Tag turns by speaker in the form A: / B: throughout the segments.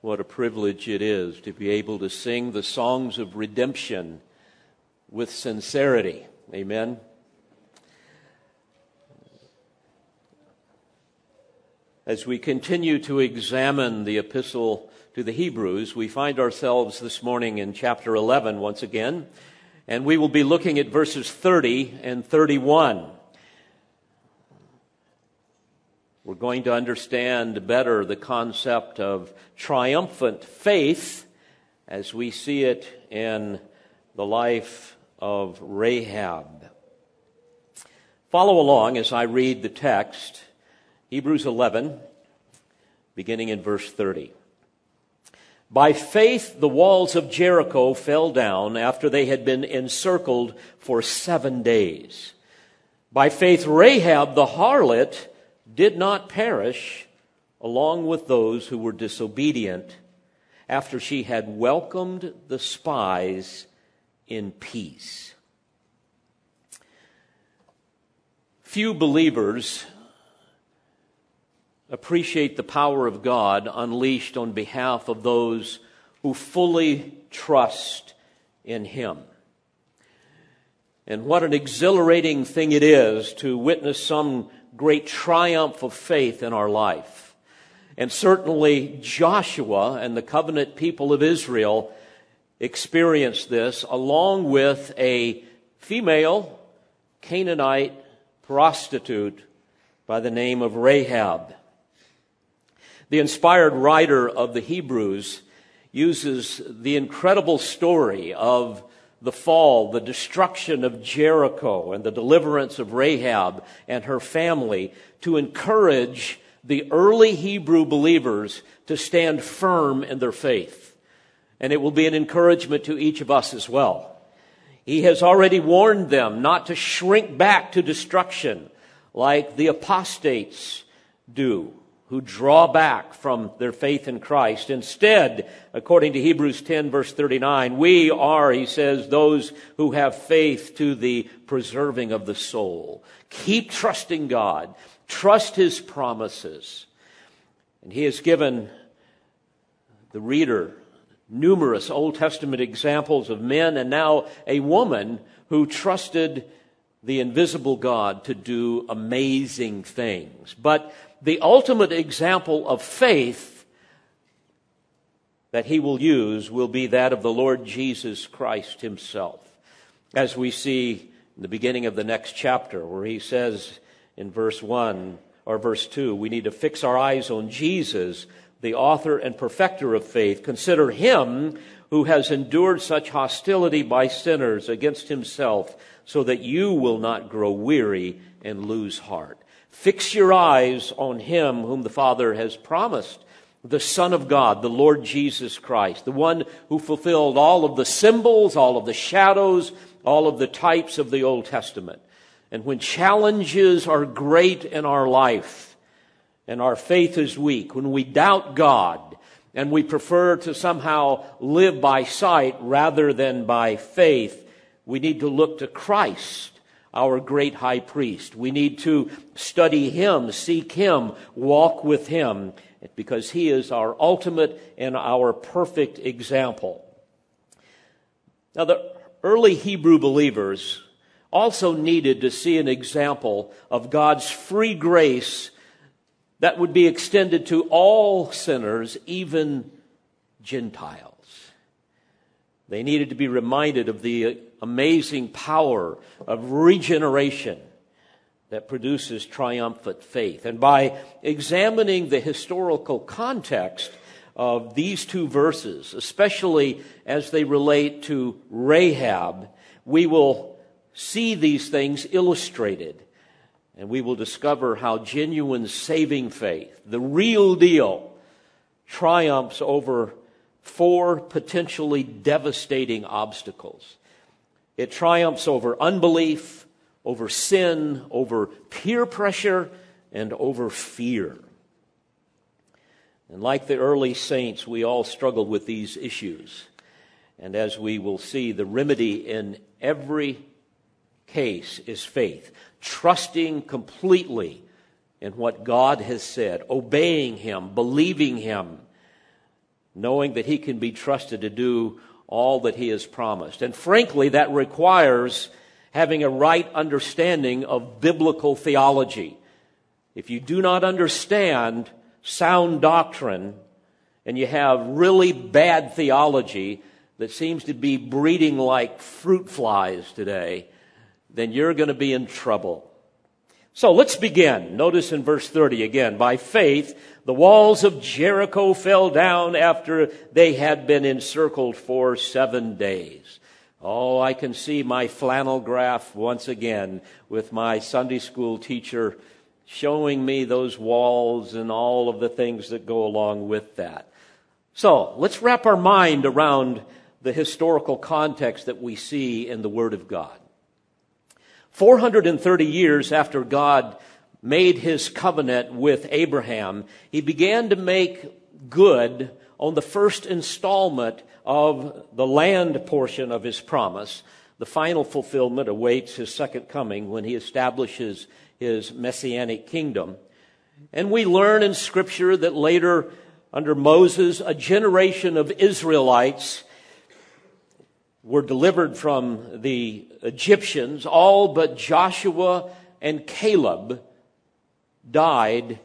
A: what a privilege it is to be able to sing the songs of redemption with sincerity. Amen. As we continue to examine the epistle to the Hebrews, we find ourselves this morning in chapter 11 once again, and we will be looking at verses 30 and 31. We're going to understand better the concept of triumphant faith as we see it in the life of Rahab. Follow along as I read the text, Hebrews 11, beginning in verse 30. By faith, the walls of Jericho fell down after they had been encircled for seven days. By faith, Rahab the harlot did not perish along with those who were disobedient after she had welcomed the spies in peace. Few believers appreciate the power of God unleashed on behalf of those who fully trust in Him. And what an exhilarating thing it is to witness some great triumph of faith in our life. And certainly Joshua and the covenant people of Israel experienced this along with a female Canaanite prostitute by the name of Rahab. The inspired writer of the Hebrews uses the incredible story of the fall, the destruction of Jericho, and the deliverance of Rahab and her family to encourage the early Hebrew believers to stand firm in their faith. And it will be an encouragement to each of us as well. He has already warned them not to shrink back to destruction like the apostates do who draw back from their faith in Christ. Instead, according to Hebrews 10 verse 39, we are, he says, those who have faith to the preserving of the soul. Keep trusting God. Trust his promises. And he has given the reader numerous Old Testament examples of men and now a woman who trusted the invisible God to do amazing things. But the ultimate example of faith that he will use will be that of the Lord Jesus Christ himself. As we see in the beginning of the next chapter, where he says in verse 1 or verse 2, we need to fix our eyes on Jesus, the author and perfecter of faith. Consider him who has endured such hostility by sinners against himself, so that you will not grow weary and lose heart. Fix your eyes on him whom the Father has promised, the Son of God, the Lord Jesus Christ, the one who fulfilled all of the symbols, all of the shadows, all of the types of the Old Testament. And when challenges are great in our life and our faith is weak, when we doubt God and we prefer to somehow live by sight rather than by faith, we need to look to Christ our great high priest. We need to study him, seek him, walk with him, because he is our ultimate and our perfect example. Now, the early Hebrew believers also needed to see an example of God's free grace that would be extended to all sinners, even Gentiles. They needed to be reminded of the amazing power of regeneration that produces triumphant faith. And by examining the historical context of these two verses, especially as they relate to Rahab, we will see these things illustrated. And we will discover how genuine saving faith, the real deal, triumphs over four potentially devastating obstacles. It triumphs over unbelief, over sin, over peer pressure, and over fear. And like the early saints, we all struggle with these issues. And as we will see, the remedy in every case is faith, trusting completely in what God has said, obeying Him, believing Him, knowing that he can be trusted to do all that he has promised. And frankly, that requires having a right understanding of biblical theology. If you do not understand sound doctrine and you have really bad theology that seems to be breeding like fruit flies today, then you're going to be in trouble. So let's begin. Notice in verse 30 again, by faith, the walls of Jericho fell down after they had been encircled for seven days. Oh, I can see my flannel graph once again with my Sunday school teacher showing me those walls and all of the things that go along with that. So let's wrap our mind around the historical context that we see in the Word of God. 430 years after God made his covenant with Abraham, he began to make good on the first installment of the land portion of his promise. The final fulfillment awaits his second coming when he establishes his messianic kingdom. And we learn in Scripture that later, under Moses, a generation of Israelites were delivered from the Egyptians, all but Joshua and Caleb died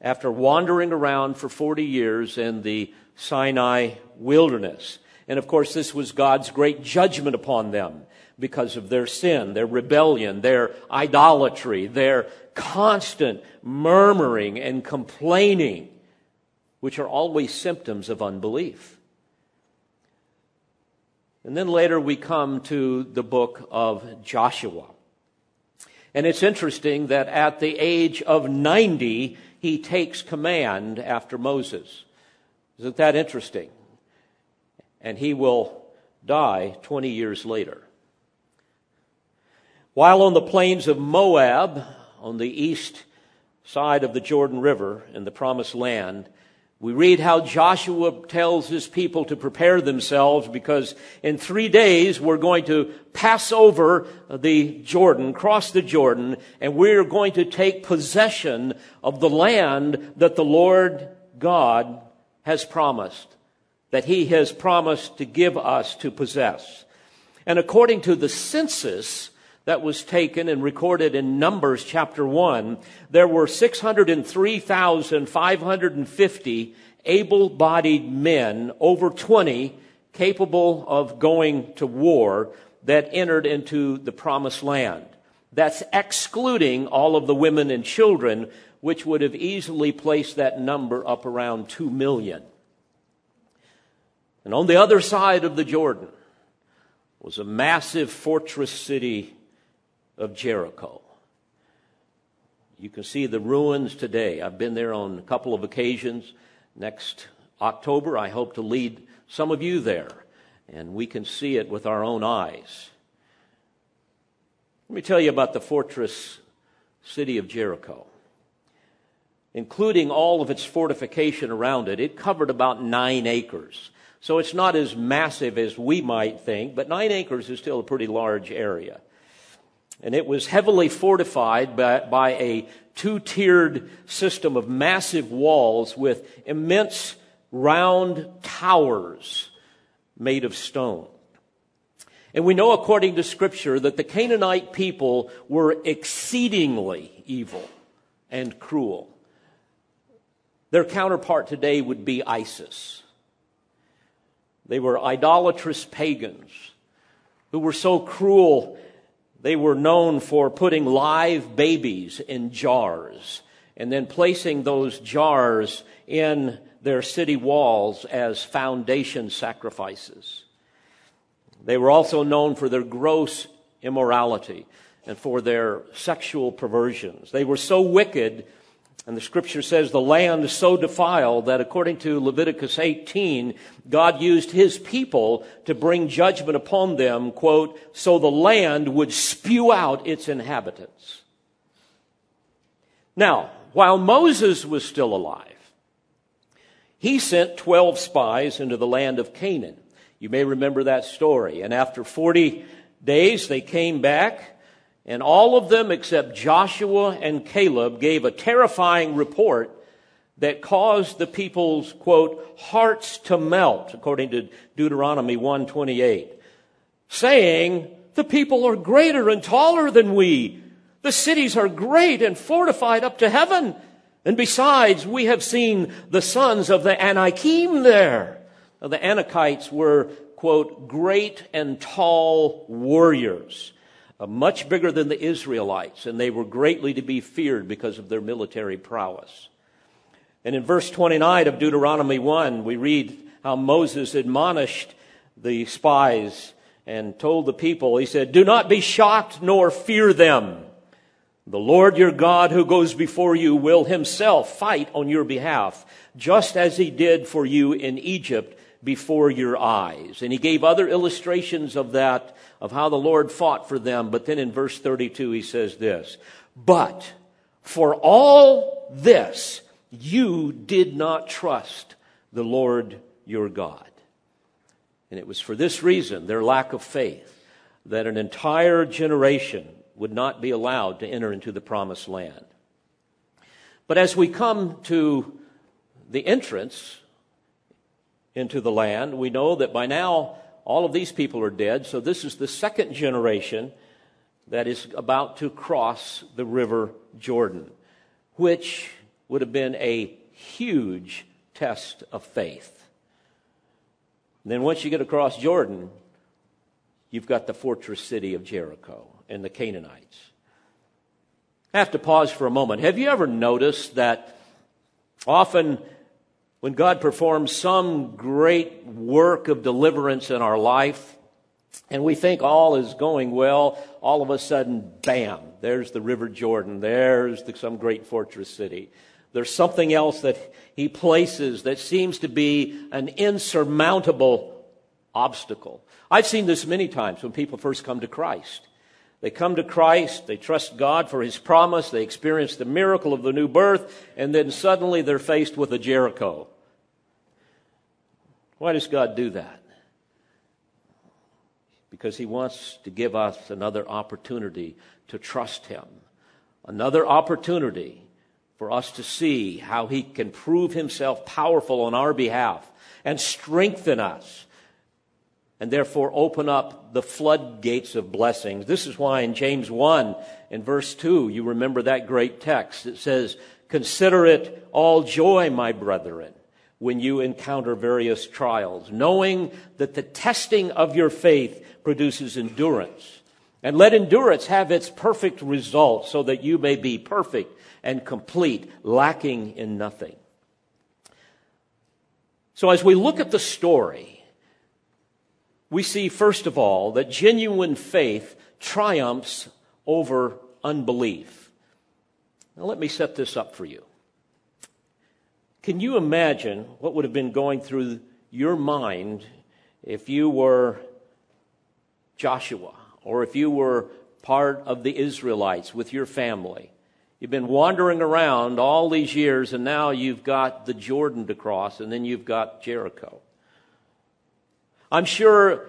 A: after wandering around for 40 years in the Sinai wilderness. And of course, this was God's great judgment upon them because of their sin, their rebellion, their idolatry, their constant murmuring and complaining, which are always symptoms of unbelief. And then later we come to the book of Joshua. And it's interesting that at the age of 90, he takes command after Moses. Isn't that interesting? And he will die 20 years later. While on the plains of Moab, on the east side of the Jordan River in the promised land, we read how Joshua tells his people to prepare themselves because in three days we're going to pass over the Jordan, cross the Jordan, and we're going to take possession of the land that the Lord God has promised, that he has promised to give us to possess. And according to the census, that was taken and recorded in Numbers chapter 1, there were 603,550 able bodied men, over 20, capable of going to war, that entered into the promised land. That's excluding all of the women and children, which would have easily placed that number up around 2 million. And on the other side of the Jordan was a massive fortress city of Jericho. You can see the ruins today. I've been there on a couple of occasions. Next October, I hope to lead some of you there, and we can see it with our own eyes. Let me tell you about the fortress city of Jericho. Including all of its fortification around it, it covered about nine acres. So it's not as massive as we might think, but nine acres is still a pretty large area. And it was heavily fortified by, by a two tiered system of massive walls with immense round towers made of stone. And we know according to scripture that the Canaanite people were exceedingly evil and cruel. Their counterpart today would be ISIS. They were idolatrous pagans who were so cruel they were known for putting live babies in jars and then placing those jars in their city walls as foundation sacrifices. They were also known for their gross immorality and for their sexual perversions. They were so wicked and the scripture says the land is so defiled that according to Leviticus 18, God used his people to bring judgment upon them, quote, so the land would spew out its inhabitants. Now, while Moses was still alive, he sent 12 spies into the land of Canaan. You may remember that story. And after 40 days, they came back and all of them except Joshua and Caleb gave a terrifying report that caused the people's, quote, hearts to melt, according to Deuteronomy 128, saying, the people are greater and taller than we. The cities are great and fortified up to heaven. And besides, we have seen the sons of the Anakim there. Now, the Anakites were, quote, great and tall warriors, Uh, much bigger than the Israelites, and they were greatly to be feared because of their military prowess. And in verse 29 of Deuteronomy 1, we read how Moses admonished the spies and told the people, he said, Do not be shocked nor fear them. The Lord your God who goes before you will himself fight on your behalf, just as he did for you in Egypt before your eyes. And he gave other illustrations of that, of how the Lord fought for them. But then in verse 32, he says this, But for all this, you did not trust the Lord your God. And it was for this reason, their lack of faith, that an entire generation would not be allowed to enter into the promised land. But as we come to the entrance into the land, we know that by now all of these people are dead, so this is the second generation that is about to cross the river Jordan, which would have been a huge test of faith. And then once you get across Jordan, you've got the fortress city of Jericho and the Canaanites. I have to pause for a moment. Have you ever noticed that often when God performs some great work of deliverance in our life, and we think all is going well, all of a sudden, bam, there's the River Jordan, there's the, some great fortress city. There's something else that he places that seems to be an insurmountable obstacle. I've seen this many times when people first come to Christ. They come to Christ, they trust God for his promise, they experience the miracle of the new birth, and then suddenly they're faced with a Jericho. Why does God do that? Because he wants to give us another opportunity to trust him, another opportunity for us to see how he can prove himself powerful on our behalf and strengthen us and therefore open up the floodgates of blessings. This is why in James 1 in verse 2, you remember that great text. It says, Consider it all joy, my brethren, when you encounter various trials, knowing that the testing of your faith produces endurance. And let endurance have its perfect result so that you may be perfect and complete, lacking in nothing. So as we look at the story, we see, first of all, that genuine faith triumphs over unbelief. Now, let me set this up for you. Can you imagine what would have been going through your mind if you were Joshua or if you were part of the Israelites with your family You've been wandering around all these years, and now you've got the Jordan to cross, and then you've got Jericho. I'm sure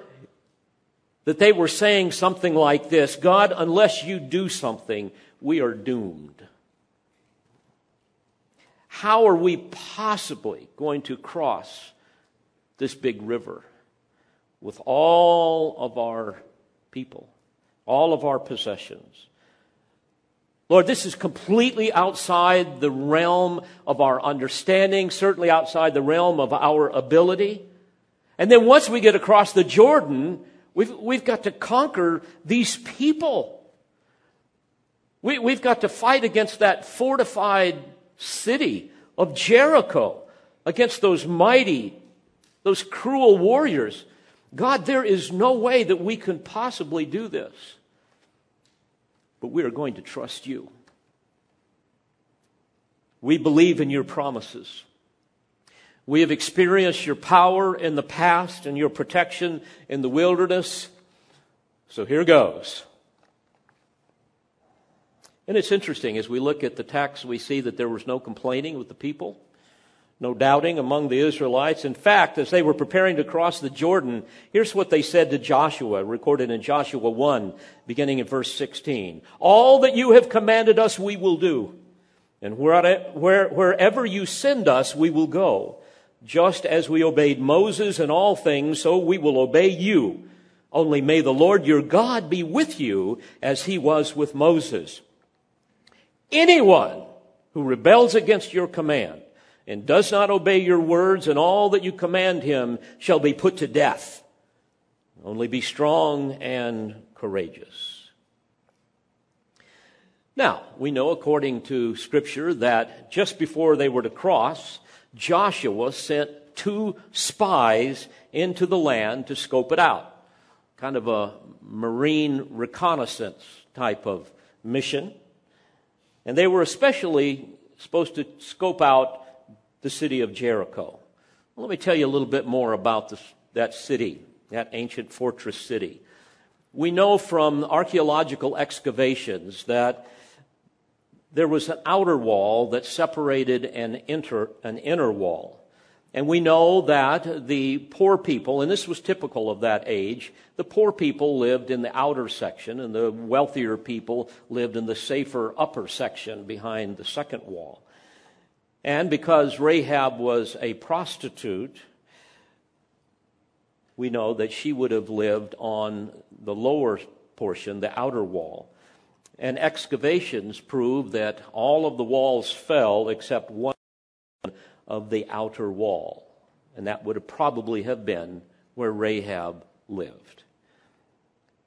A: that they were saying something like this God, unless you do something, we are doomed. How are we possibly going to cross this big river with all of our people, all of our possessions? Lord, this is completely outside the realm of our understanding, certainly outside the realm of our ability. And then once we get across the Jordan, we've, we've got to conquer these people. We, we've got to fight against that fortified city of Jericho, against those mighty, those cruel warriors. God, there is no way that we can possibly do this but we are going to trust you. We believe in your promises. We have experienced your power in the past and your protection in the wilderness. So here goes. And it's interesting as we look at the text, we see that there was no complaining with the people no doubting among the Israelites. In fact, as they were preparing to cross the Jordan, here's what they said to Joshua, recorded in Joshua 1, beginning in verse 16. All that you have commanded us, we will do. And wherever you send us, we will go. Just as we obeyed Moses in all things, so we will obey you. Only may the Lord your God be with you as he was with Moses. Anyone who rebels against your command and does not obey your words and all that you command him shall be put to death. Only be strong and courageous. Now, we know according to Scripture that just before they were to cross, Joshua sent two spies into the land to scope it out. Kind of a marine reconnaissance type of mission. And they were especially supposed to scope out the city of Jericho. Well, let me tell you a little bit more about this, that city, that ancient fortress city. We know from archaeological excavations that there was an outer wall that separated an, inter, an inner wall. And we know that the poor people, and this was typical of that age, the poor people lived in the outer section, and the wealthier people lived in the safer upper section behind the second wall. And because Rahab was a prostitute, we know that she would have lived on the lower portion, the outer wall. And excavations prove that all of the walls fell except one of the outer wall. And that would have probably have been where Rahab lived.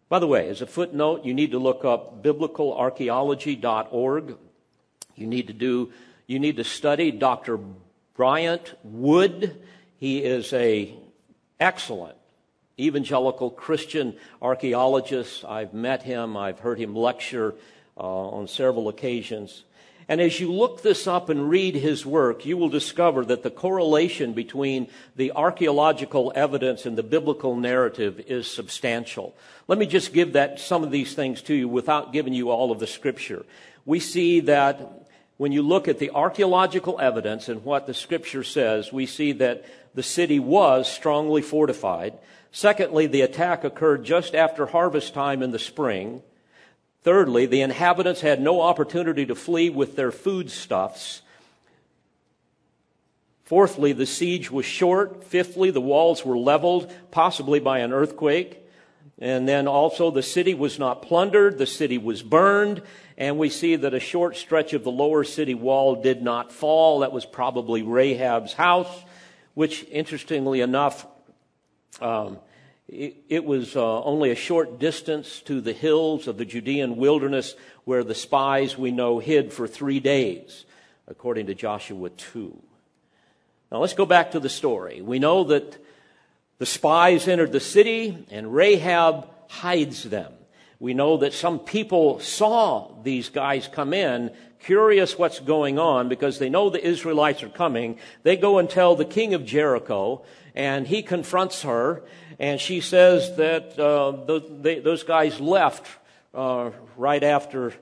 A: By the way, as a footnote, you need to look up biblicalarchaeology.org. You need to do you need to study Dr. Bryant Wood. He is a excellent evangelical Christian archaeologist. I've met him. I've heard him lecture uh, on several occasions. And as you look this up and read his work, you will discover that the correlation between the archaeological evidence and the biblical narrative is substantial. Let me just give that some of these things to you without giving you all of the scripture. We see that when you look at the archaeological evidence and what the scripture says, we see that the city was strongly fortified. Secondly, the attack occurred just after harvest time in the spring. Thirdly, the inhabitants had no opportunity to flee with their foodstuffs. Fourthly, the siege was short. Fifthly, the walls were leveled, possibly by an earthquake. And then also the city was not plundered, the city was burned, and we see that a short stretch of the lower city wall did not fall. That was probably Rahab's house, which, interestingly enough, um, it, was uh, only a short distance to the hills of the Judean wilderness where the spies we know hid for three days, according to Joshua 2. Now let's go back to the story. We know that the spies entered the city and Rahab hides them. We know that some people saw these guys come in, curious what's going on because they know the Israelites are coming. They go and tell the king of Jericho, and he confronts her, and she says that uh, those, they, those, guys left uh, right after,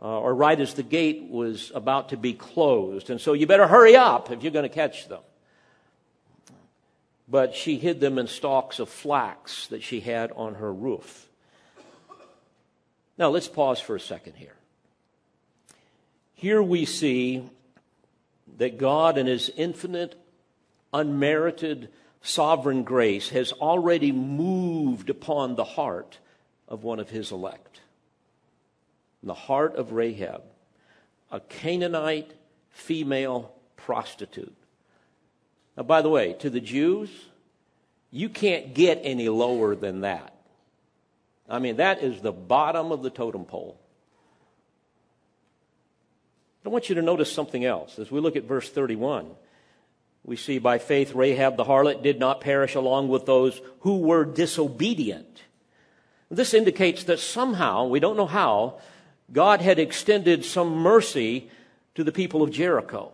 A: uh, or right as the gate was about to be closed. And so you better hurry up if you're going to catch them. But she hid them in stalks of flax that she had on her roof. Now let's pause for a second here. Here we see that God, in His infinite, unmerited sovereign grace has already moved upon the heart of one of his elect. The heart of Rahab, a Canaanite female prostitute. Now, by the way, to the Jews, you can't get any lower than that. I mean, that is the bottom of the totem pole. I want you to notice something else as we look at verse 31. We see by faith Rahab the harlot did not perish along with those who were disobedient. This indicates that somehow, we don't know how, God had extended some mercy to the people of Jericho.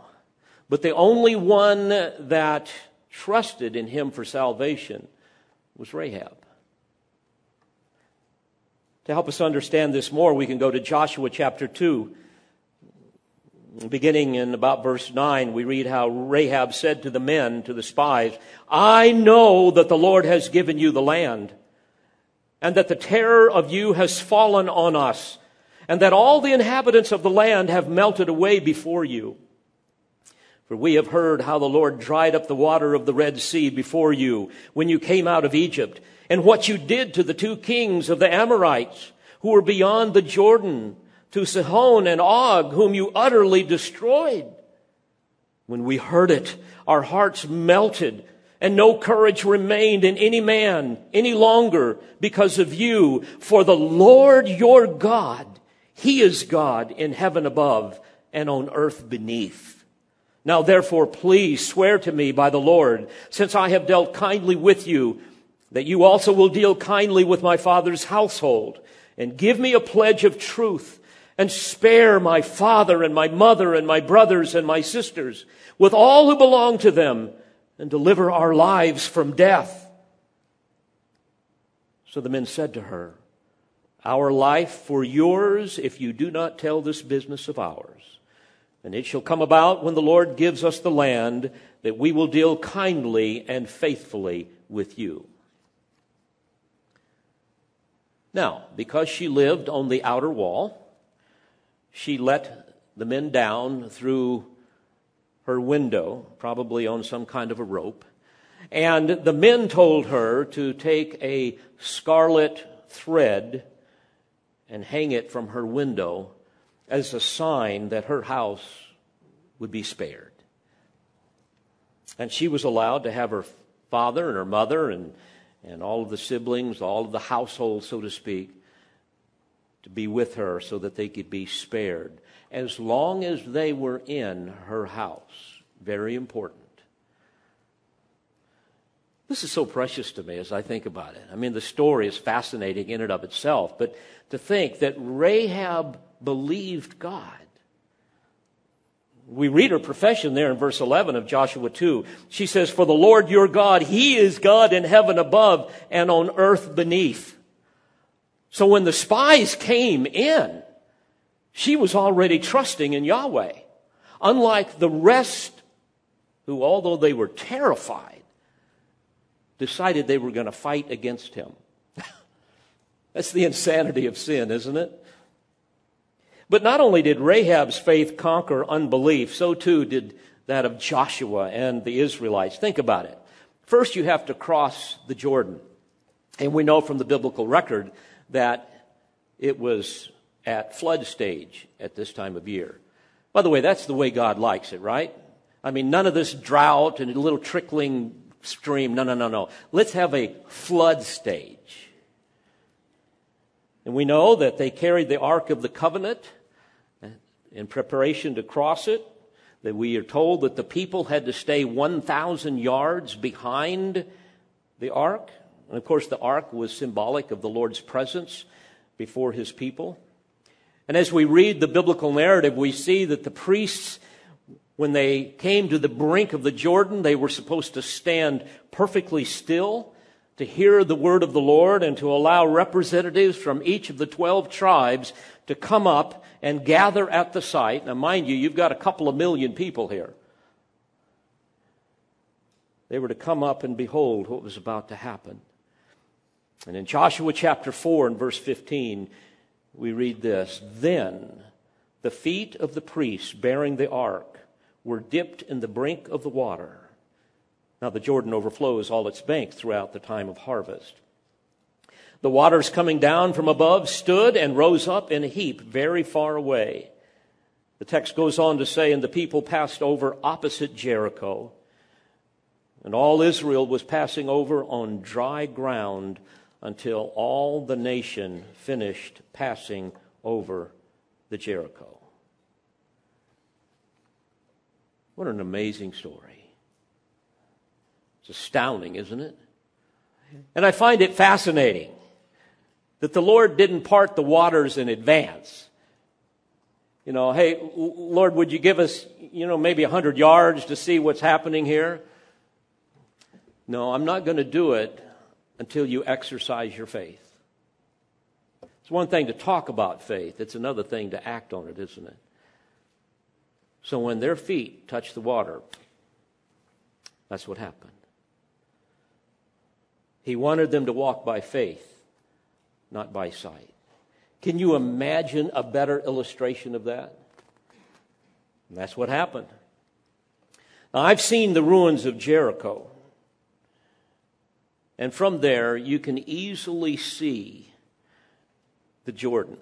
A: But the only one that trusted in him for salvation was Rahab. To help us understand this more, we can go to Joshua chapter 2 beginning in about verse 9, we read how Rahab said to the men, to the spies, I know that the Lord has given you the land, and that the terror of you has fallen on us, and that all the inhabitants of the land have melted away before you. For we have heard how the Lord dried up the water of the Red Sea before you when you came out of Egypt, and what you did to the two kings of the Amorites who were beyond the Jordan, to Sihon and Og, whom you utterly destroyed. When we heard it, our hearts melted and no courage remained in any man any longer because of you. For the Lord your God, He is God in heaven above and on earth beneath. Now therefore, please swear to me by the Lord, since I have dealt kindly with you, that you also will deal kindly with my father's household, and give me a pledge of truth, and spare my father and my mother and my brothers and my sisters, with all who belong to them, and deliver our lives from death. So the men said to her, Our life for yours if you do not tell this business of ours. And it shall come about when the Lord gives us the land that we will deal kindly and faithfully with you. Now, because she lived on the outer wall, she let the men down through her window, probably on some kind of a rope. And the men told her to take a scarlet thread and hang it from her window as a sign that her house would be spared. And she was allowed to have her father and her mother and, and all of the siblings, all of the household, so to speak, to be with her so that they could be spared as long as they were in her house. Very important. This is so precious to me as I think about it. I mean, the story is fascinating in and of itself, but to think that Rahab believed God. We read her profession there in verse 11 of Joshua 2. She says, For the Lord your God, He is God in heaven above and on earth beneath. So when the spies came in, she was already trusting in Yahweh. Unlike the rest who, although they were terrified, decided they were going to fight against him. That's the insanity of sin, isn't it? But not only did Rahab's faith conquer unbelief, so too did that of Joshua and the Israelites. Think about it. First, you have to cross the Jordan. And we know from the biblical record that it was at flood stage at this time of year. By the way, that's the way God likes it, right? I mean, none of this drought and a little trickling stream. No, no, no, no. Let's have a flood stage. And we know that they carried the Ark of the Covenant in preparation to cross it. That we are told that the people had to stay 1,000 yards behind the Ark. And of course, the Ark was symbolic of the Lord's presence before his people. And as we read the biblical narrative, we see that the priests, when they came to the brink of the Jordan, they were supposed to stand perfectly still to hear the word of the Lord and to allow representatives from each of the 12 tribes to come up and gather at the site. Now, mind you, you've got a couple of million people here. They were to come up and behold what was about to happen. And in Joshua chapter 4 and verse 15, we read this Then the feet of the priests bearing the ark were dipped in the brink of the water. Now, the Jordan overflows all its banks throughout the time of harvest. The waters coming down from above stood and rose up in a heap very far away. The text goes on to say, And the people passed over opposite Jericho. And all Israel was passing over on dry ground until all the nation finished passing over the Jericho. What an amazing story. It's astounding, isn't it? And I find it fascinating that the Lord didn't part the waters in advance. You know, hey, Lord, would you give us, you know, maybe 100 yards to see what's happening here? No, I'm not going to do it until you exercise your faith. It's one thing to talk about faith, it's another thing to act on it, isn't it? So when their feet touched the water, that's what happened. He wanted them to walk by faith, not by sight. Can you imagine a better illustration of that? And that's what happened. Now, I've seen the ruins of Jericho. And from there, you can easily see the Jordan.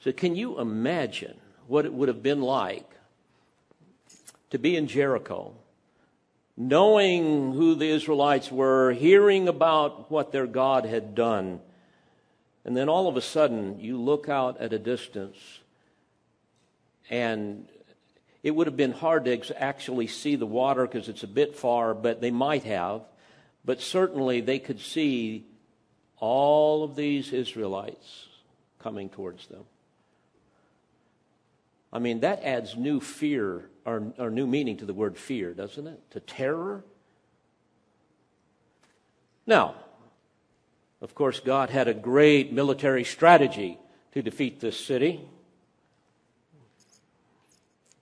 A: So, can you imagine what it would have been like to be in Jericho, knowing who the Israelites were, hearing about what their God had done, and then all of a sudden you look out at a distance and it would have been hard to actually see the water because it's a bit far, but they might have. But certainly they could see all of these Israelites coming towards them. I mean, that adds new fear or, or new meaning to the word fear, doesn't it? To terror. Now, of course, God had a great military strategy to defeat this city.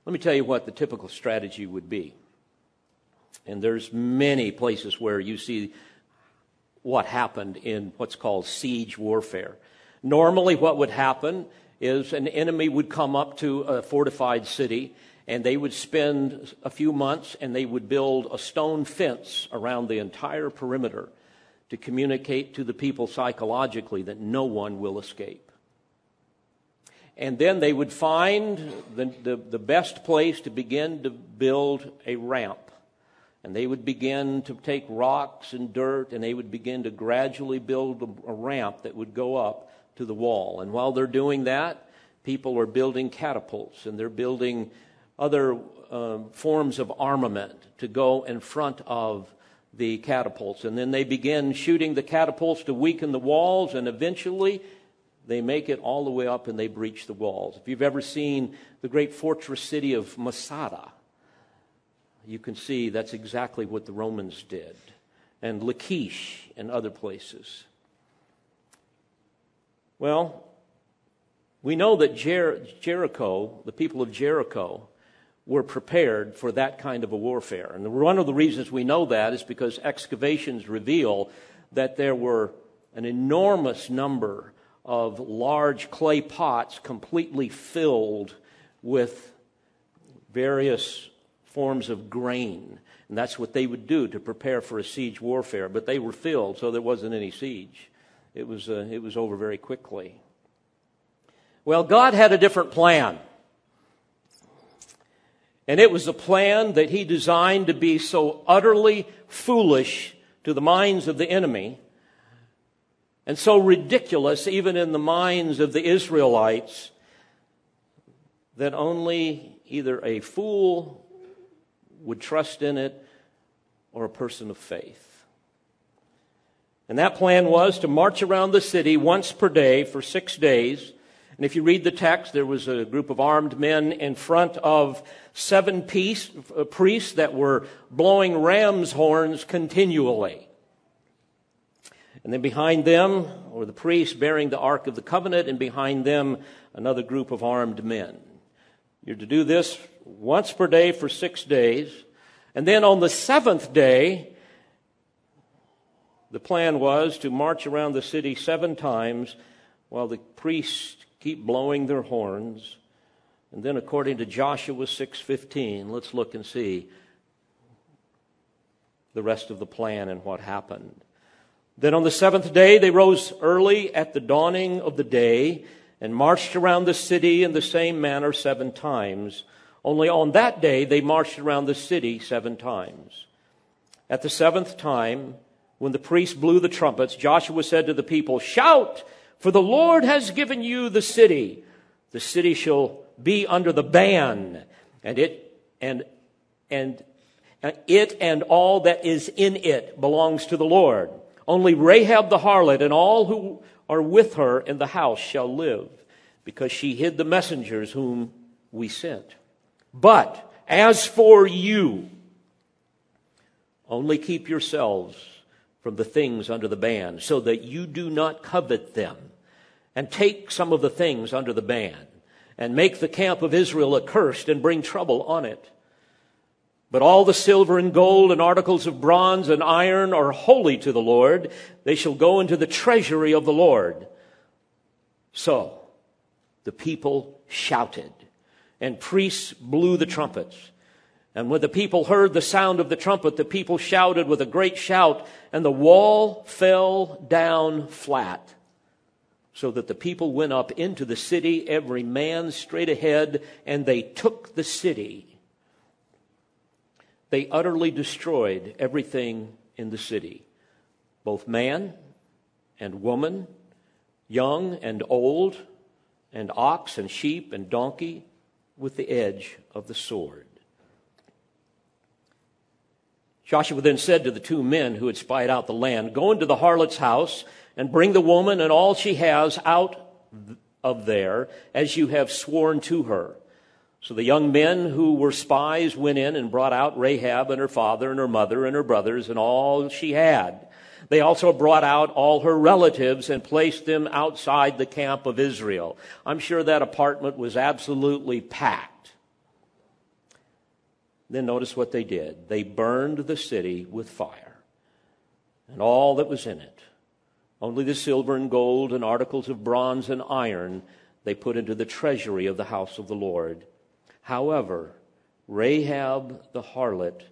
A: Let me tell you what the typical strategy would be. And there's many places where you see what happened in what's called siege warfare. Normally, what would happen is an enemy would come up to a fortified city and they would spend a few months and they would build a stone fence around the entire perimeter to communicate to the people psychologically that no one will escape. And then they would find the, the, the best place to begin to build a ramp and they would begin to take rocks and dirt and they would begin to gradually build a, ramp that would go up to the wall. And while they're doing that, people are building catapults and they're building other uh, forms of armament to go in front of the catapults. And then they begin shooting the catapults to weaken the walls, and eventually they make it all the way up and they breach the walls. If you've ever seen the great fortress city of Masada, you can see that's exactly what the Romans did, and Lachish and other places. Well, we know that Jer- Jericho, the people of Jericho, were prepared for that kind of a warfare. And one of the reasons we know that is because excavations reveal that there were an enormous number of large clay pots completely filled with various forms of grain. And that's what they would do to prepare for a siege warfare. But they were filled, so there wasn't any siege. It was, uh, it was over very quickly. Well, God had a different plan. And it was a plan that He designed to be so utterly foolish to the minds of the enemy and so ridiculous even in the minds of the Israelites that only either a fool would trust in it or a person of faith. And that plan was to march around the city once per day for six days. And if you read the text, there was a group of armed men in front of seven piece, uh, priests that were blowing ram's horns continually. And then behind them were the priests bearing the Ark of the Covenant, and behind them another group of armed men. You're to do this once per day for six days. And then on the seventh day, the plan was to march around the city seven times while the priests keep blowing their horns. And then according to Joshua 6:15, let's look and see the rest of the plan and what happened. Then on the seventh day they rose early at the dawning of the day and marched around the city in the same manner seven times. Only on that day they marched around the city seven times. At the seventh time, when the priests blew the trumpets, Joshua said to the people, Shout, for the Lord has given you the city. The city shall be under the ban, and it and and uh, it and all that is in it belongs to the Lord. Only Rahab the harlot and all who are with her in the house shall live, because she hid the messengers whom we sent. But as for you, only keep yourselves from the things under the ban, so that you do not covet them, and take some of the things under the ban, and make the camp of Israel accursed, and bring trouble on it. But all the silver and gold and articles of bronze and iron are holy to the Lord. They shall go into the treasury of the Lord. So the people shouted, and priests blew the trumpets. And when the people heard the sound of the trumpet, the people shouted with a great shout, and the wall fell down flat, so that the people went up into the city, every man straight ahead, and they took the city. They utterly destroyed everything in the city, both man and woman, young and old, and ox and sheep and donkey, with the edge of the sword. Joshua then said to the two men who had spied out the land, Go into the harlot's house and bring the woman and all she has out of there, as you have sworn to her. So the young men who were spies went in and brought out Rahab and her father and her mother and her brothers and all she had. They also brought out all her relatives and placed them outside the camp of Israel. I'm sure that apartment was absolutely packed. Then notice what they did. They burned the city with fire and all that was in it. Only the silver and gold and articles of bronze and iron they put into the treasury of the house of the Lord. However, Rahab the harlot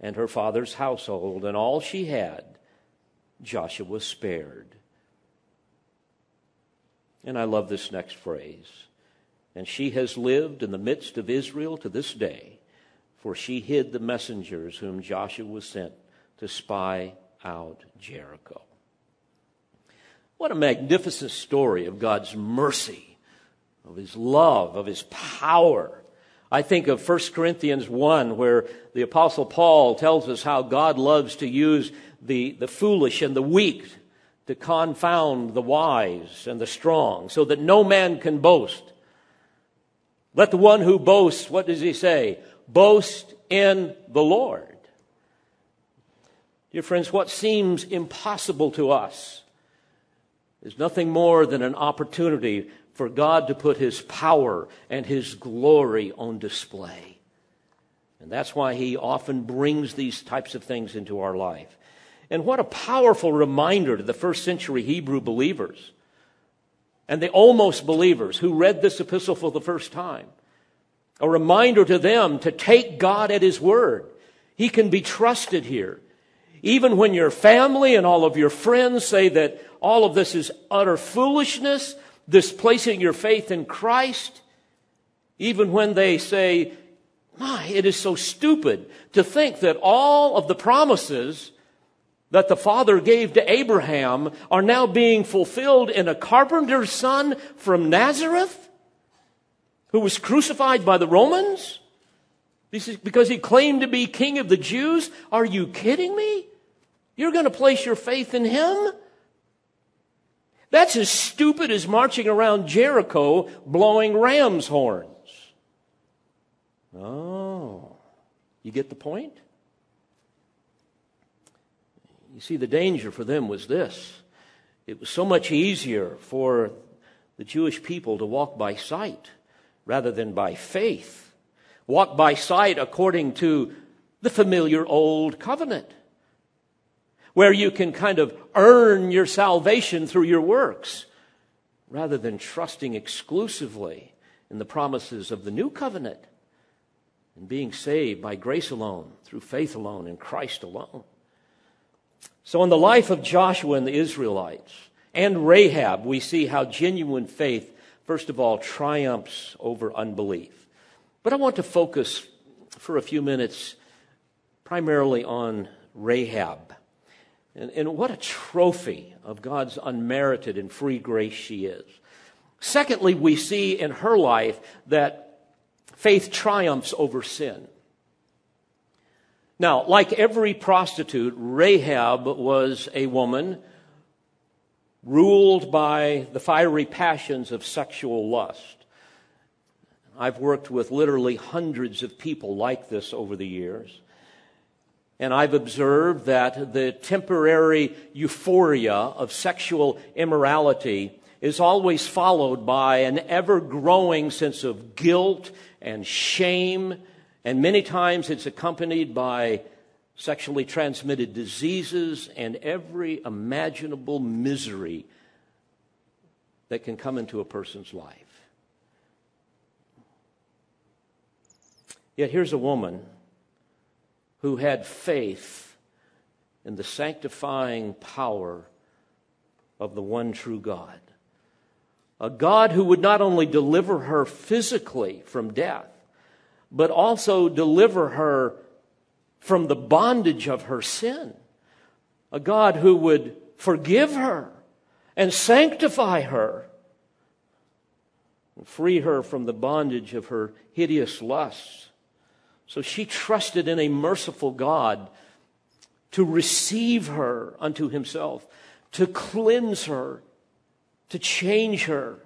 A: and her father's household and all she had, Joshua spared. And I love this next phrase. And she has lived in the midst of Israel to this day for she hid the messengers whom Joshua was sent to spy out Jericho. What a magnificent story of God's mercy, of his love, of his power. I think of 1 Corinthians 1, where the Apostle Paul tells us how God loves to use the, the foolish and the weak to confound the wise and the strong, so that no man can boast. Let the one who boasts, what does he say? boast in the Lord. Dear friends, what seems impossible to us is nothing more than an opportunity for God to put His power and His glory on display. And that's why He often brings these types of things into our life. And what a powerful reminder to the first century Hebrew believers and the almost believers who read this epistle for the first time a reminder to them to take God at His word. He can be trusted here. Even when your family and all of your friends say that all of this is utter foolishness, displacing your faith in Christ, even when they say, my, it is so stupid to think that all of the promises that the Father gave to Abraham are now being fulfilled in a carpenter's son from Nazareth? who was crucified by the Romans? Because he claimed to be king of the Jews? Are you kidding me? You're going to place your faith in him? That's as stupid as marching around Jericho blowing ram's horns. Oh, you get the point? You see, the danger for them was this it was so much easier for the Jewish people to walk by sight rather than by faith. Walk by sight according to the familiar old covenant, where you can kind of earn your salvation through your works, rather than trusting exclusively in the promises of the new covenant and being saved by grace alone, through faith alone, in Christ alone. So, in the life of Joshua and the Israelites and Rahab, we see how genuine faith first of all, triumphs over unbelief. But I want to focus for a few minutes primarily on Rahab. And, and, what a trophy of God's unmerited and free grace she is. Secondly, we see in her life that faith triumphs over sin. Now, like every prostitute, Rahab was a woman ruled by the fiery passions of sexual lust. I've worked with literally hundreds of people like this over the years. And I've observed that the temporary euphoria of sexual immorality is always followed by an ever growing sense of guilt and shame. And many times it's accompanied by sexually transmitted diseases, and every imaginable misery that can come into a person's life. Yet here's a woman who had faith in the sanctifying power of the one true God. A God who would not only deliver her physically from death, but also deliver her from the bondage of her sin. A God who would forgive her and sanctify her and free her from the bondage of her hideous lusts. So she trusted in a merciful God to receive her unto himself, to cleanse her, to change her.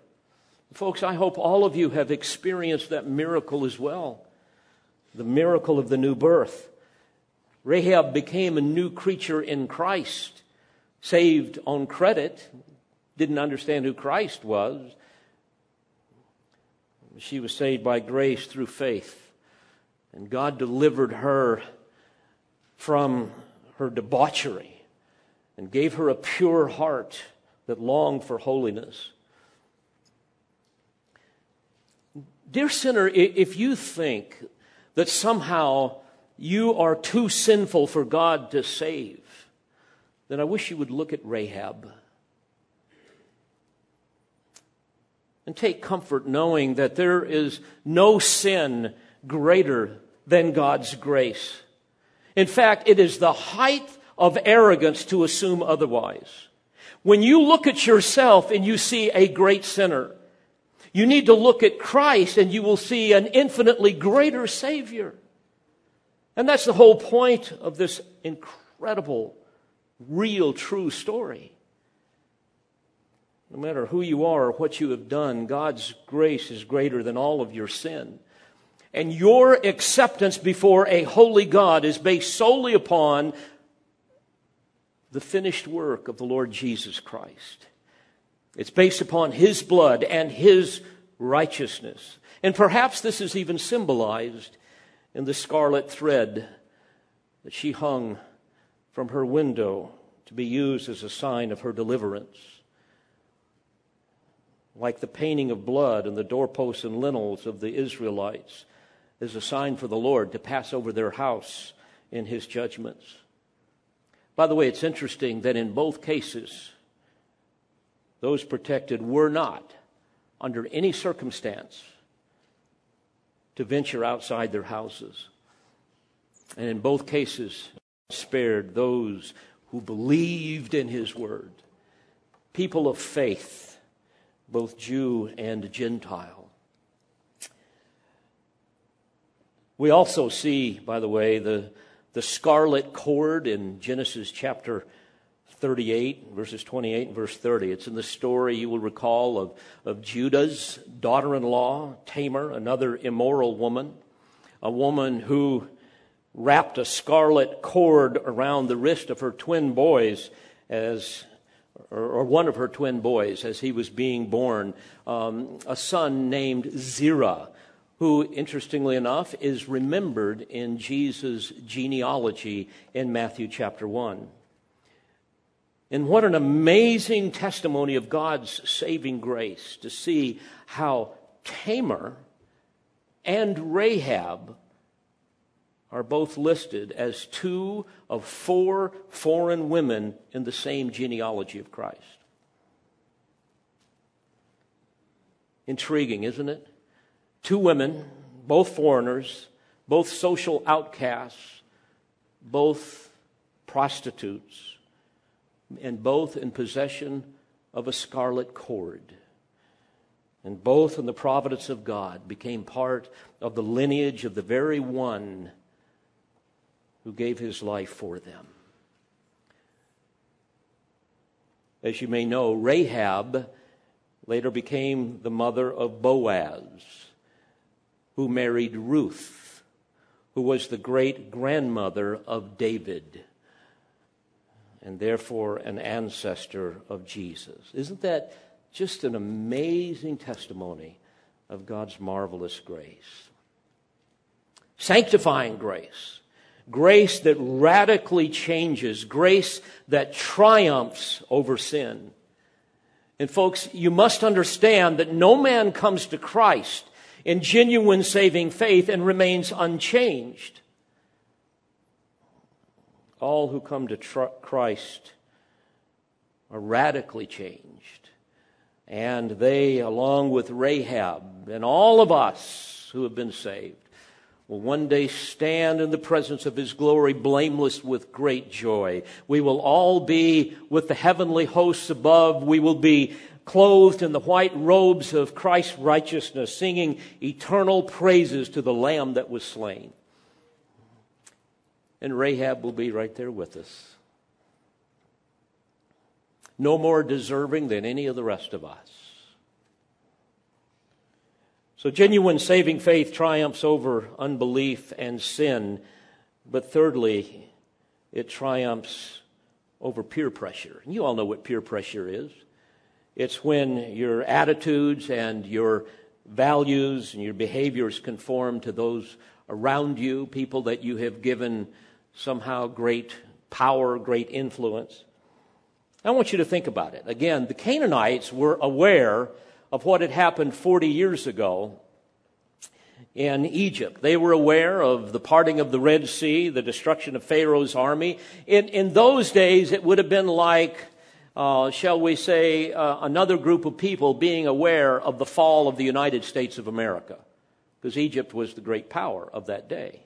A: Folks, I hope all of you have experienced that miracle as well the miracle of the new birth. Rahab became a new creature in Christ, saved on credit, didn't understand who Christ was. She was saved by grace through faith. And God delivered her from her debauchery and gave her a pure heart that longed for holiness. Dear sinner, if you think that somehow you are too sinful for God to save, then I wish you would look at Rahab. And take comfort knowing that there is no sin greater than God's grace. In fact, it is the height of arrogance to assume otherwise. When you look at yourself and you see a great sinner, you need to look at Christ and you will see an infinitely greater Savior. And that's the whole point of this incredible, real, true story. No matter who you are or what you have done, God's grace is greater than all of your sin. And your acceptance before a holy God is based solely upon the finished work of the Lord Jesus Christ. It's based upon His blood and His righteousness. And perhaps this is even symbolized in the scarlet thread that she hung from her window to be used as a sign of her deliverance. Like the painting of blood in the doorposts and lintels of the Israelites is a sign for the Lord to pass over their house in his judgments. By the way, it's interesting that in both cases, those protected were not, under any circumstance, to venture outside their houses. And in both cases, spared those who believed in his word, people of faith, both Jew and Gentile. We also see, by the way, the, the scarlet cord in Genesis chapter 38, verses 28 and verse 30. It's in the story you will recall of, of Judah's daughter in law, Tamar, another immoral woman, a woman who wrapped a scarlet cord around the wrist of her twin boys as or, one of her twin boys as he was being born, um, a son named Zerah, who, interestingly enough, is remembered in Jesus' genealogy in Matthew chapter 1. And what an amazing testimony of God's saving grace to see how Tamar and Rahab are both listed as two of four foreign women in the same genealogy of Christ. Intriguing, isn't it? Two women, both foreigners, both social outcasts, both prostitutes and both in possession of a scarlet cord. And both in the providence of God became part of the lineage of the very one who gave his life for them. As you may know, Rahab later became the mother of Boaz, who married Ruth, who was the great grandmother of David and therefore an ancestor of Jesus. Isn't that just an amazing testimony of God's marvelous grace? Sanctifying grace, grace that radically changes, grace that triumphs over sin. And folks, you must understand that no man comes to Christ in genuine saving faith and remains unchanged. All who come to tr- Christ are radically changed. And they, along with Rahab and all of us who have been saved, will one day stand in the presence of his glory blameless with great joy. We will all be with the heavenly hosts above. We will be clothed in the white robes of Christ's righteousness, singing eternal praises to the Lamb that was slain. And Rahab will be right there with us. No more deserving than any of the rest of us. So, genuine saving faith triumphs over unbelief and sin. But thirdly, it triumphs over peer pressure. And you all know what peer pressure is it's when your attitudes and your values and your behaviors conform to those around you, people that you have given somehow great power, great influence. I want you to think about it. Again, the Canaanites were aware of what had happened 40 years ago in Egypt. They were aware of the parting of the Red Sea, the destruction of Pharaoh's army. In, in those days, it would have been like, uh, shall we say, uh, another group of people being aware of the fall of the United States of America, because Egypt was the great power of that day.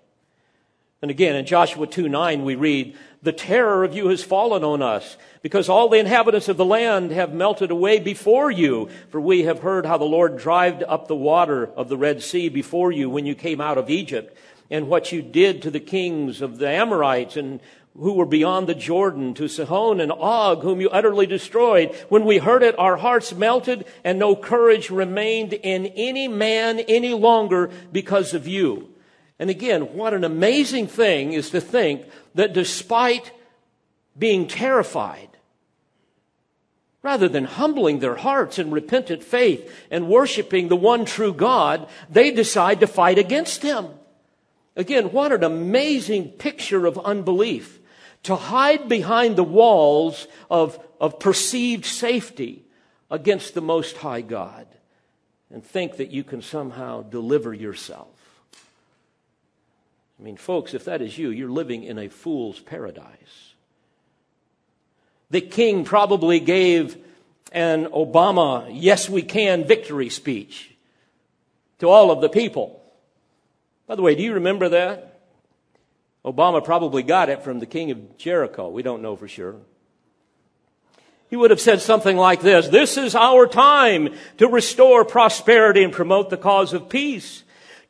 A: And again, in Joshua 2 9, we read, The terror of you has fallen on us, because all the inhabitants of the land have melted away before you. For we have heard how the Lord dried up the water of the Red Sea before you when you came out of Egypt, and what you did to the kings of the Amorites and who were beyond the Jordan, to Sihon and Og, whom you utterly destroyed. When we heard it, our hearts melted, and no courage remained in any man any longer because of you. And again, what an amazing thing is to think that despite being terrified, rather than humbling their hearts in repentant faith and worshiping the one true God, they decide to fight against him. Again, what an amazing picture of unbelief. To hide behind the walls of, of perceived safety against the Most High God and think that you can somehow deliver yourself. I mean, folks, if that is you, you're living in a fool's paradise. The king probably gave an Obama, yes, we can victory speech to all of the people. By the way, do you remember that? Obama probably got it from the king of Jericho. We don't know for sure. He would have said something like this This is our time to restore prosperity and promote the cause of peace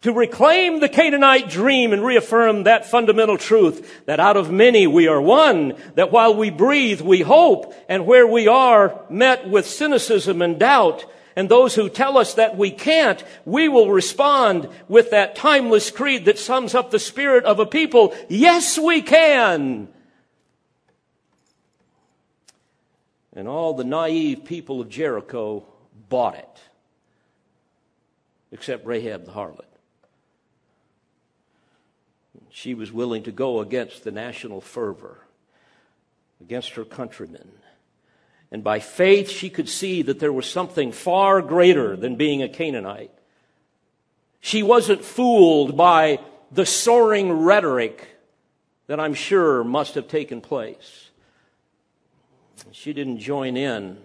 A: to reclaim the Canaanite dream and reaffirm that fundamental truth that out of many we are one, that while we breathe, we hope, and where we are met with cynicism and doubt, and those who tell us that we can't, we will respond with that timeless creed that sums up the spirit of a people. Yes, we can. And all the naive people of Jericho bought it, except Rahab the harlot she was willing to go against the national fervor, against her countrymen. And by faith, she could see that there was something far greater than being a Canaanite. She wasn't fooled by the soaring rhetoric that I'm sure must have taken place. She didn't join in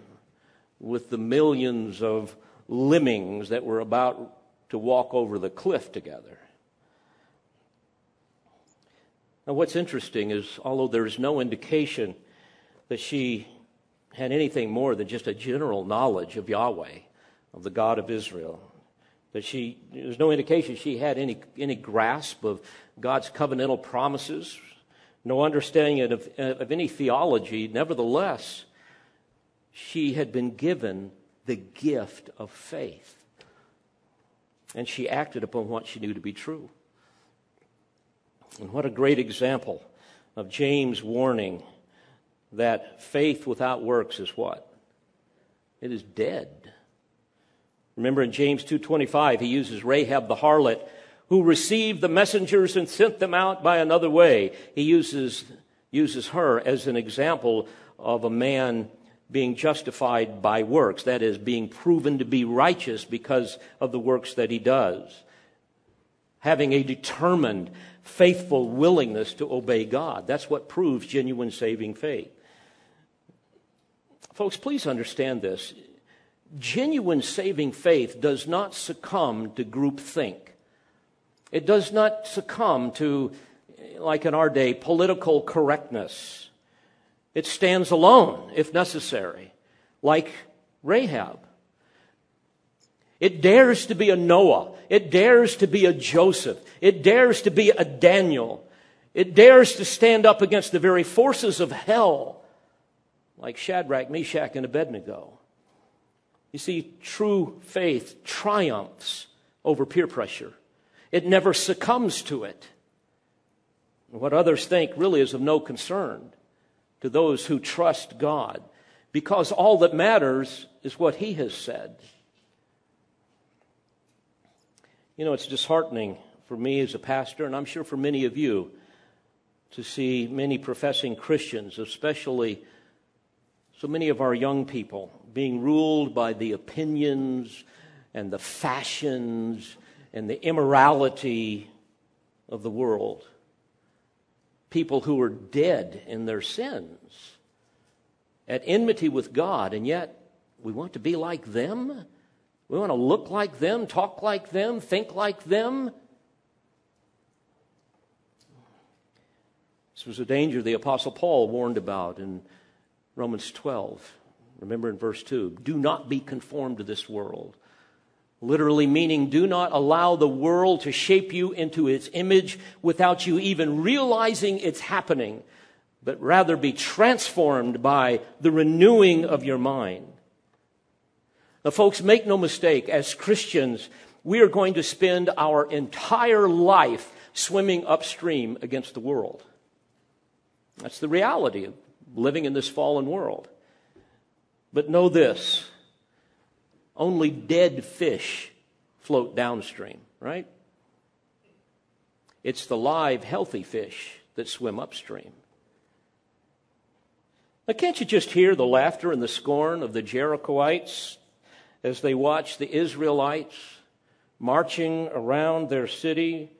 A: with the millions of lemmings that were about to walk over the cliff together. Now, what's interesting is, although there is no indication that she had anything more than just a general knowledge of Yahweh, of the God of Israel, that she, there's no indication she had any, any grasp of God's covenantal promises, no understanding of, of any theology. Nevertheless, she had been given the gift of faith. And she acted upon what she knew to be true. And what a great example of James' warning that faith without works is what? It is dead. Remember in James 2:25 he uses Rahab the harlot who received the messengers and sent them out by another way. He uses uses her as an example of a man being justified by works, that is, being proven to be righteous because of the works that he does. Having a determined, faithful willingness to obey God. That's what proves genuine saving faith. Folks, please understand this. Genuine saving faith does not succumb to groupthink. It does not succumb to, like in our day, political correctness. It stands alone if necessary, like Rahab. It dares to be a Noah. It dares to be a Joseph. It dares to be a Daniel. It dares to stand up against the very forces of hell, like Shadrach, Meshach, and Abednego. You see, true faith triumphs over peer pressure. It never succumbs to it. What others think really is of no concern to those who trust God because all that matters is what He has said. You know, it's disheartening for me as a pastor, and I'm sure for many of you, to see many professing Christians, especially so many of our young people, being ruled by the opinions and the fashions and the immorality of the world people who are dead in their sins, at enmity with God, and yet we want to be like them? We want to look like them, talk like them, think like them? This was a danger the Apostle Paul warned about in Romans 12. Remember in verse 2 do not be conformed to this world Literally meaning, do not allow the world to shape you into its image without you even realizing it's happening, but rather be transformed by the renewing of your mind. Now, folks, make no mistake, as Christians, we are going to spend our entire life swimming upstream against the world. That's the reality of living in this fallen world. But know this only dead fish float downstream, right? It's the live, healthy fish that swim upstream. Now, can't you just hear the laughter and the scorn of the Jerichoites as they watch the Israelites marching around their city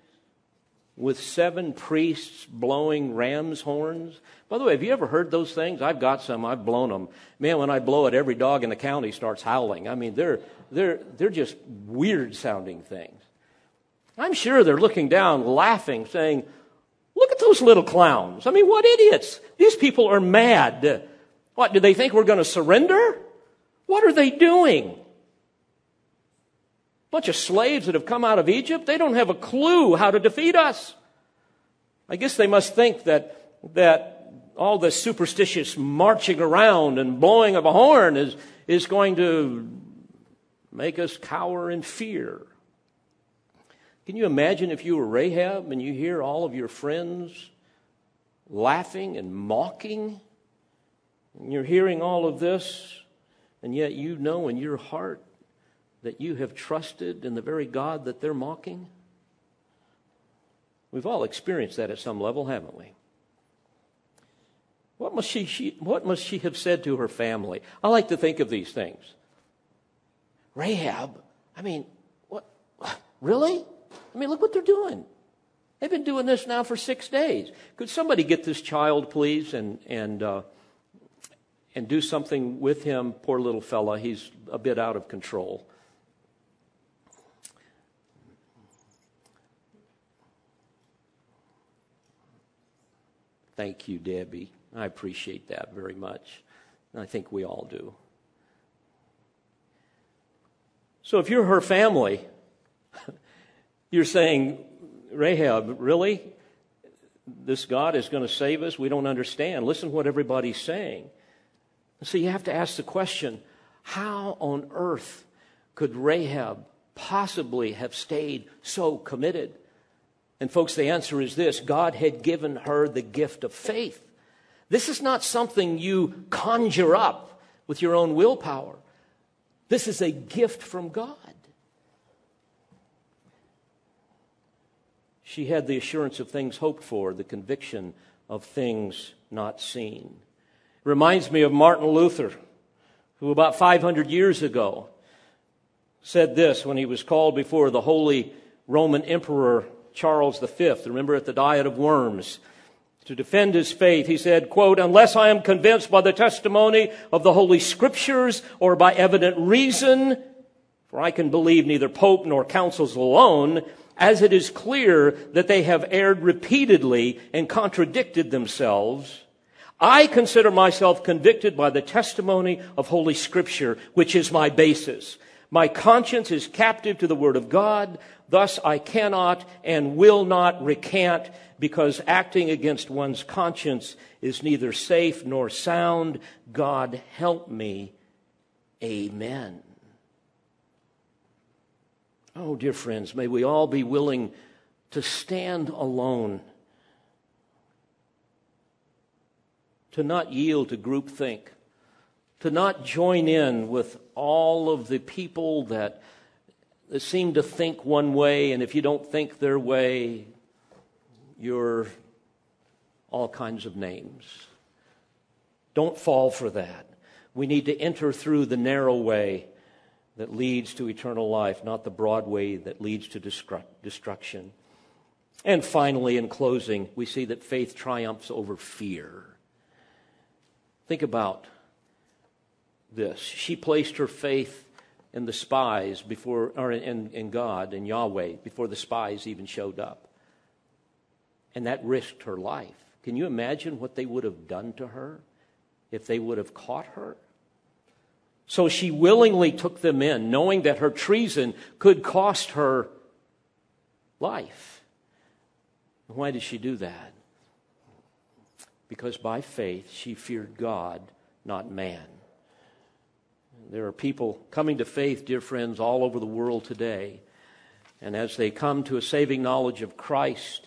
A: with seven priests blowing ram's horns. By the way, have you ever heard those things? I've got some. I've blown them. Man, when I blow it, every dog in the county starts howling. I mean, they're, they're, they're just weird sounding things. I'm sure they're looking down, laughing, saying, Look at those little clowns. I mean, what idiots. These people are mad. What, do they think we're going to surrender? What are they doing? Bunch of slaves that have come out of Egypt, they don't have a clue how to defeat us. I guess they must think that, that all this superstitious marching around and blowing of a horn is, is going to make us cower in fear. Can you imagine if you were Rahab and you hear all of your friends laughing and mocking? And you're hearing all of this, and yet you know in your heart that you have trusted in the very God that they're mocking? We've all experienced that at some level, haven't we? What must she, she, what must she have said to her family? I like to think of these things. Rahab, I mean, what? Really? I mean, look what they're doing. They've been doing this now for six days. Could somebody get this child, please, and and uh, and do something with him? Poor little fella, he's a bit out of control. Thank you, Debbie. I appreciate that very much. And I think we all do. So if you're her family, you're saying, Rahab, really? This God is going to save us? We don't understand. Listen to what everybody's saying. So you have to ask the question how on earth could Rahab possibly have stayed so committed? And, folks, the answer is this God had given her the gift of faith. This is not something you conjure up with your own willpower, this is a gift from God. She had the assurance of things hoped for, the conviction of things not seen. Reminds me of Martin Luther, who about 500 years ago said this when he was called before the Holy Roman Emperor Charles V, remember at the Diet of Worms, to defend his faith, he said, quote, unless I am convinced by the testimony of the Holy Scriptures or by evident reason, for I can believe neither Pope nor councils alone, as it is clear that they have erred repeatedly and contradicted themselves, I consider myself convicted by the testimony of Holy Scripture, which is my basis. My conscience is captive to the Word of God. Thus I cannot and will not recant because acting against one's conscience is neither safe nor sound. God help me. Amen. Oh, dear friends, may we all be willing to stand alone, to not yield to groupthink, to not join in with all of the people that that seem to think one way, and if you don't think their way, you're all kinds of names. Don't fall for that. We need to enter through the narrow way that leads to eternal life, not the broad way that leads to destruction. And finally, in closing, we see that faith triumphs over fear. Think about this. She placed her faith and the spies before, or in, in God and Yahweh before the spies even showed up. And that risked her life. Can you imagine what they would have done to her if they would have caught her? So she willingly took them in, knowing that her treason could cost her life. Why did she do that? Because by faith she feared God, not man. There are people coming to faith, dear friends, all over the world today. And as they come to a saving knowledge of Christ,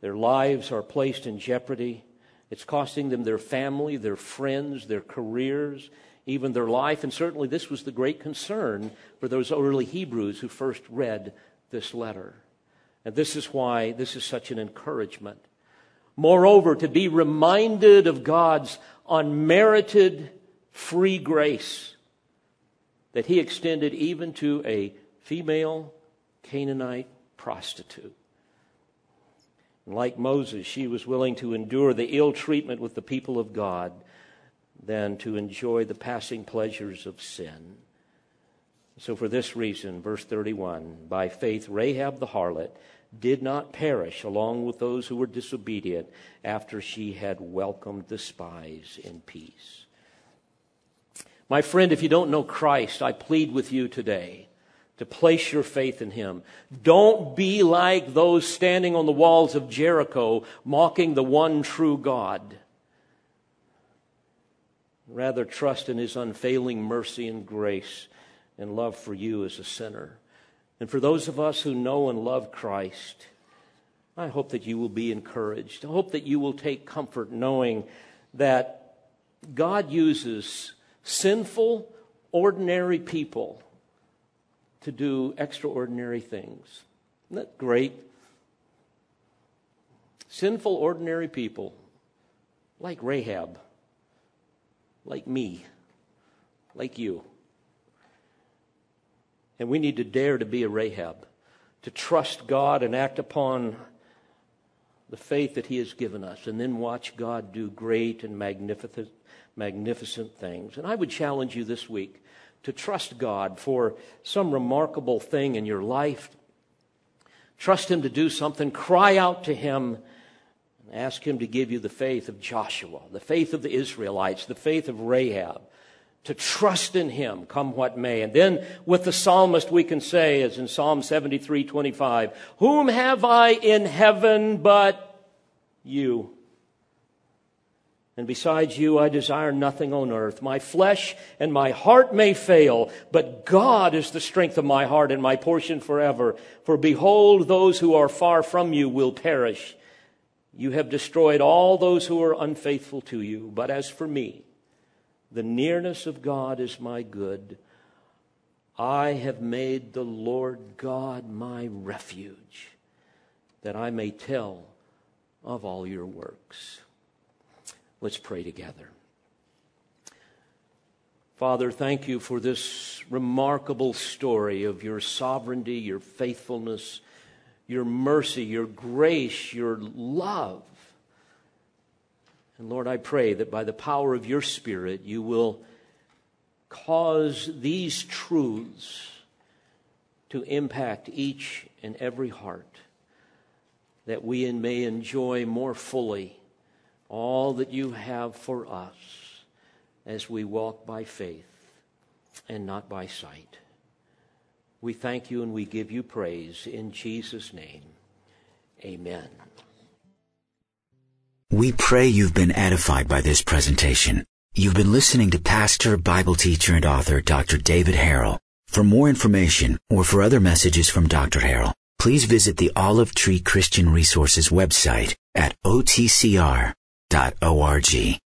A: their lives are placed in jeopardy. It's costing them their family, their friends, their careers, even their life. And certainly, this was the great concern for those early Hebrews who first read this letter. And this is why this is such an encouragement. Moreover, to be reminded of God's unmerited free grace that he extended even to a female Canaanite prostitute. Like Moses, she was willing to endure the ill treatment with the people of God than to enjoy the passing pleasures of sin. So, for this reason, verse 31 by faith, Rahab the harlot did not perish along with those who were disobedient after she had welcomed the spies in peace. My friend, if you don't know Christ, I plead with you today to place your faith in him. Don't be like those standing on the walls of Jericho mocking the one true God. Rather, trust in his unfailing mercy and grace and love for you as a sinner. And for those of us who know and love Christ, I hope that you will be encouraged. I hope that you will take comfort knowing that God uses sinful, ordinary people to do extraordinary things. Isn't that great? Sinful, ordinary people like Rahab, like me, like you. And we need to dare to be a Rahab, to trust God and act upon the faith that He has given us, and then watch God do great and magnificent magnificent things. And I would challenge you this week to trust God for some remarkable thing in your life. Trust Him to do something. Cry out to Him and ask Him to give you the faith of Joshua, the faith of the Israelites, the faith of Rahab. To trust in him, come what may. And then with the psalmist, we can say, as in Psalm 73 25, Whom have I in heaven but you? And besides you, I desire nothing on earth. My flesh and my heart may fail, but God is the strength of my heart and my portion forever. For behold, those who are far from you will perish. You have destroyed all those who are unfaithful to you. But as for me, the nearness of God is my good. I have made the Lord God my refuge, that I may tell of all your works. Let's pray together. Father, thank you for this remarkable story of your sovereignty, your faithfulness, your mercy, your grace, your love. And Lord, I pray that by the power of your Spirit, you will cause these truths to impact each and every heart, that we may enjoy more fully all that you have for us as we walk by faith and not by sight. We thank you and we give you praise in Jesus' name. Amen.
B: We pray you've been edified by this presentation. You've been listening to pastor, Bible teacher, and author Dr. David Harrell. For more information or for other messages from Dr. Harrell, please visit the Olive Tree Christian Resources website at otcr.org.